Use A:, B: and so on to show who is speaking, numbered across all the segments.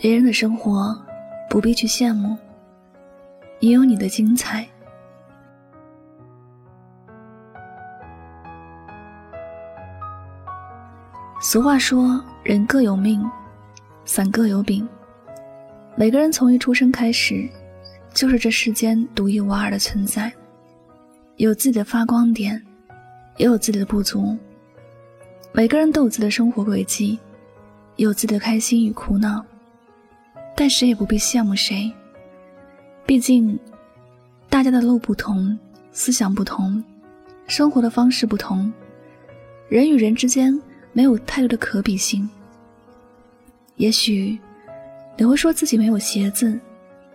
A: 别人的生活不必去羡慕，也有你的精彩。俗话说：“人各有命，伞各有柄。”每个人从一出生开始，就是这世间独一无二的存在，有自己的发光点，也有自己的不足。每个人都有自己的生活轨迹，有自己的开心与苦恼。但谁也不必羡慕谁，毕竟，大家的路不同，思想不同，生活的方式不同，人与人之间没有太多的可比性。也许，你会说自己没有鞋子，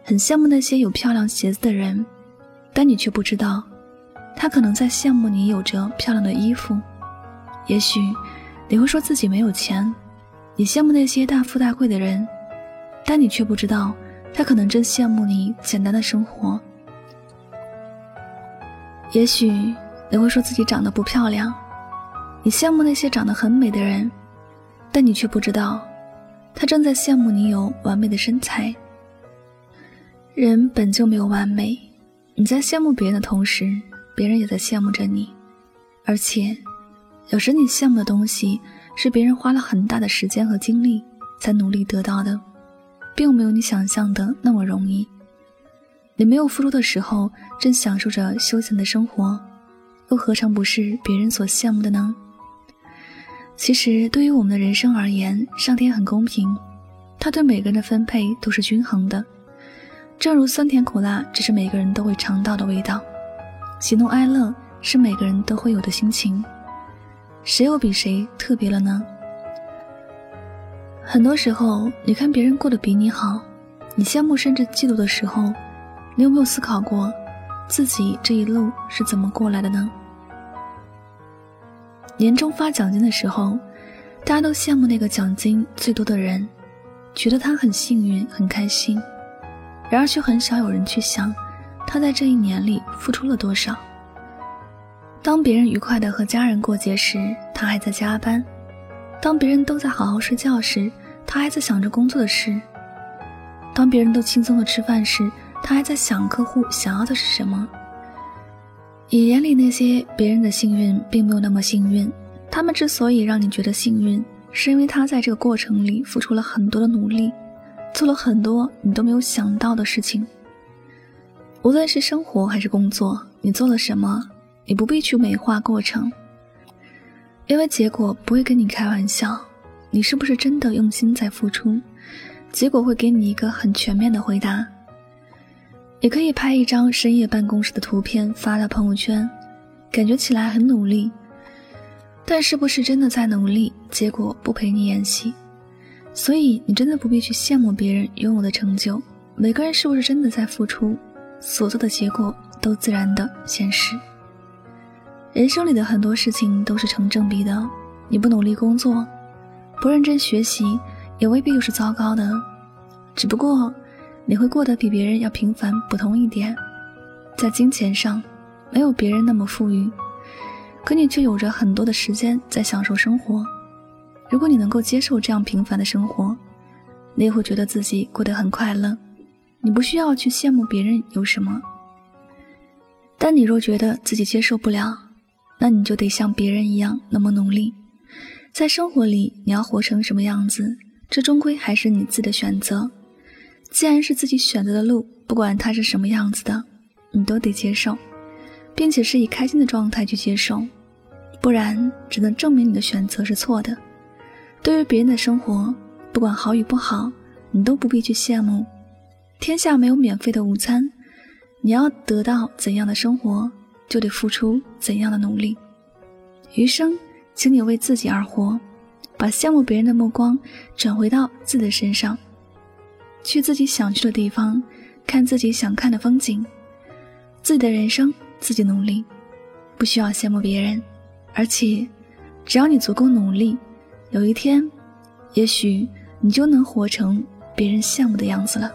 A: 很羡慕那些有漂亮鞋子的人，但你却不知道，他可能在羡慕你有着漂亮的衣服。也许，你会说自己没有钱，你羡慕那些大富大贵的人。但你却不知道，他可能真羡慕你简单的生活。也许你会说自己长得不漂亮，你羡慕那些长得很美的人，但你却不知道，他正在羡慕你有完美的身材。人本就没有完美，你在羡慕别人的同时，别人也在羡慕着你。而且，有时你羡慕的东西，是别人花了很大的时间和精力才努力得到的。并没有你想象的那么容易。你没有付出的时候，正享受着休闲的生活，又何尝不是别人所羡慕的呢？其实，对于我们的人生而言，上天很公平，他对每个人的分配都是均衡的。正如酸甜苦辣，只是每个人都会尝到的味道；喜怒哀乐，是每个人都会有的心情。谁又比谁特别了呢？很多时候，你看别人过得比你好，你羡慕甚至嫉妒的时候，你有没有思考过，自己这一路是怎么过来的呢？年终发奖金的时候，大家都羡慕那个奖金最多的人，觉得他很幸运、很开心，然而却很少有人去想，他在这一年里付出了多少。当别人愉快的和家人过节时，他还在加班。当别人都在好好睡觉时，他还在想着工作的事；当别人都轻松的吃饭时，他还在想客户想要的是什么。你眼里那些别人的幸运，并没有那么幸运。他们之所以让你觉得幸运，是因为他在这个过程里付出了很多的努力，做了很多你都没有想到的事情。无论是生活还是工作，你做了什么，你不必去美化过程。因为结果不会跟你开玩笑，你是不是真的用心在付出？结果会给你一个很全面的回答。也可以拍一张深夜办公室的图片发到朋友圈，感觉起来很努力，但是不是真的在努力？结果不陪你演戏，所以你真的不必去羡慕别人拥有的成就。每个人是不是真的在付出，所做的结果都自然的现实。人生里的很多事情都是成正比的，你不努力工作，不认真学习，也未必又是糟糕的。只不过你会过得比别人要平凡普通一点，在金钱上没有别人那么富裕，可你却有着很多的时间在享受生活。如果你能够接受这样平凡的生活，你也会觉得自己过得很快乐。你不需要去羡慕别人有什么，但你若觉得自己接受不了，那你就得像别人一样那么努力，在生活里你要活成什么样子，这终归还是你自己的选择。既然是自己选择的路，不管它是什么样子的，你都得接受，并且是以开心的状态去接受，不然只能证明你的选择是错的。对于别人的生活，不管好与不好，你都不必去羡慕。天下没有免费的午餐，你要得到怎样的生活？就得付出怎样的努力。余生，请你为自己而活，把羡慕别人的目光转回到自己的身上，去自己想去的地方，看自己想看的风景。自己的人生自己努力，不需要羡慕别人，而且，只要你足够努力，有一天，也许你就能活成别人羡慕的样子了。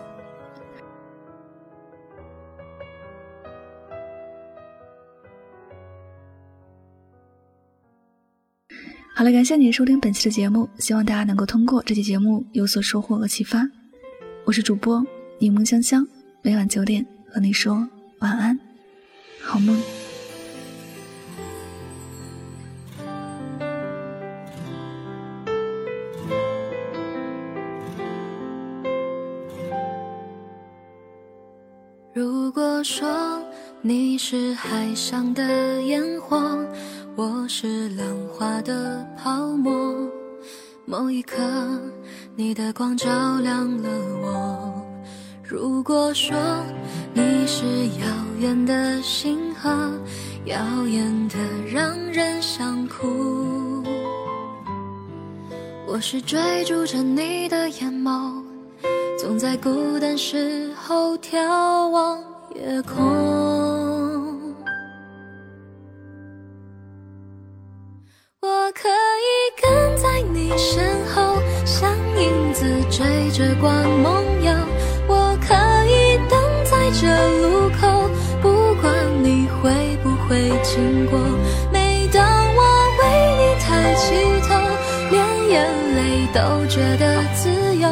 A: 好了，感谢你收听本期的节目，希望大家能够通过这期节目有所收获和启发。我是主播柠檬香香，每晚九点和你说晚安，好梦。
B: 如果说你是海上的烟火。我是浪花的泡沫，某一刻，你的光照亮了我。如果说你是遥远的星河，耀眼的让人想哭。我是追逐着你的眼眸，总在孤单时候眺望夜空。可以跟在你身后，像影子追着光梦游，我可以等在这路口，不管你会不会经过。每当我为你抬起头，连眼泪都觉得自由。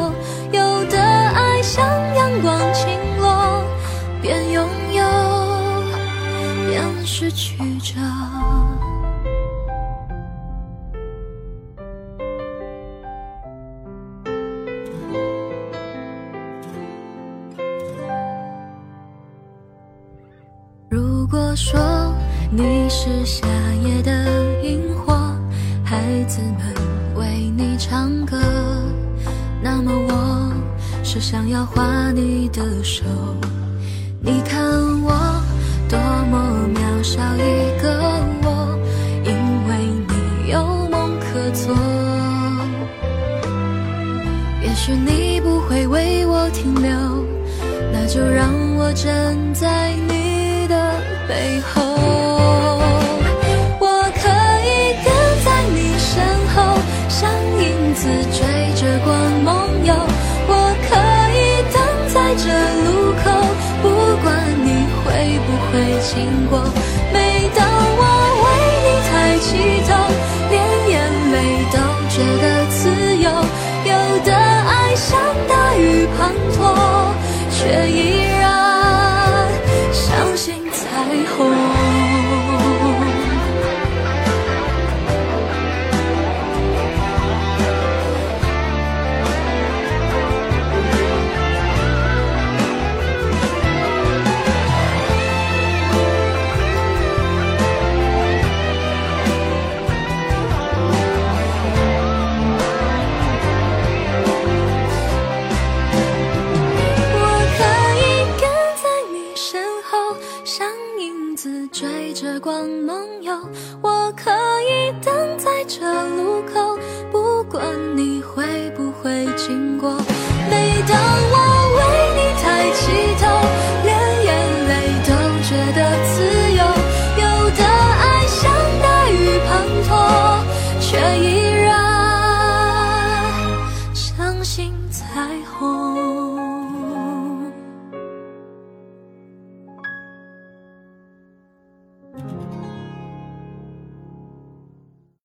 B: 有的爱像阳光倾落，边拥有边失去着。你是夏夜的萤火，孩子们为你唱歌。那么我是想要画你的手。你看我多么渺小一个我，因为你有梦可做。也许你不会为我停留，那就让我站在你的。背后，次追着光梦游。我可以等在这路口，不管你会不会经过。每当我为你抬起头，连眼泪都觉得自由。有的爱像大雨滂沱，却依追着光梦游我可以等在这路口，不管你会不会经过。每当我为你抬起头，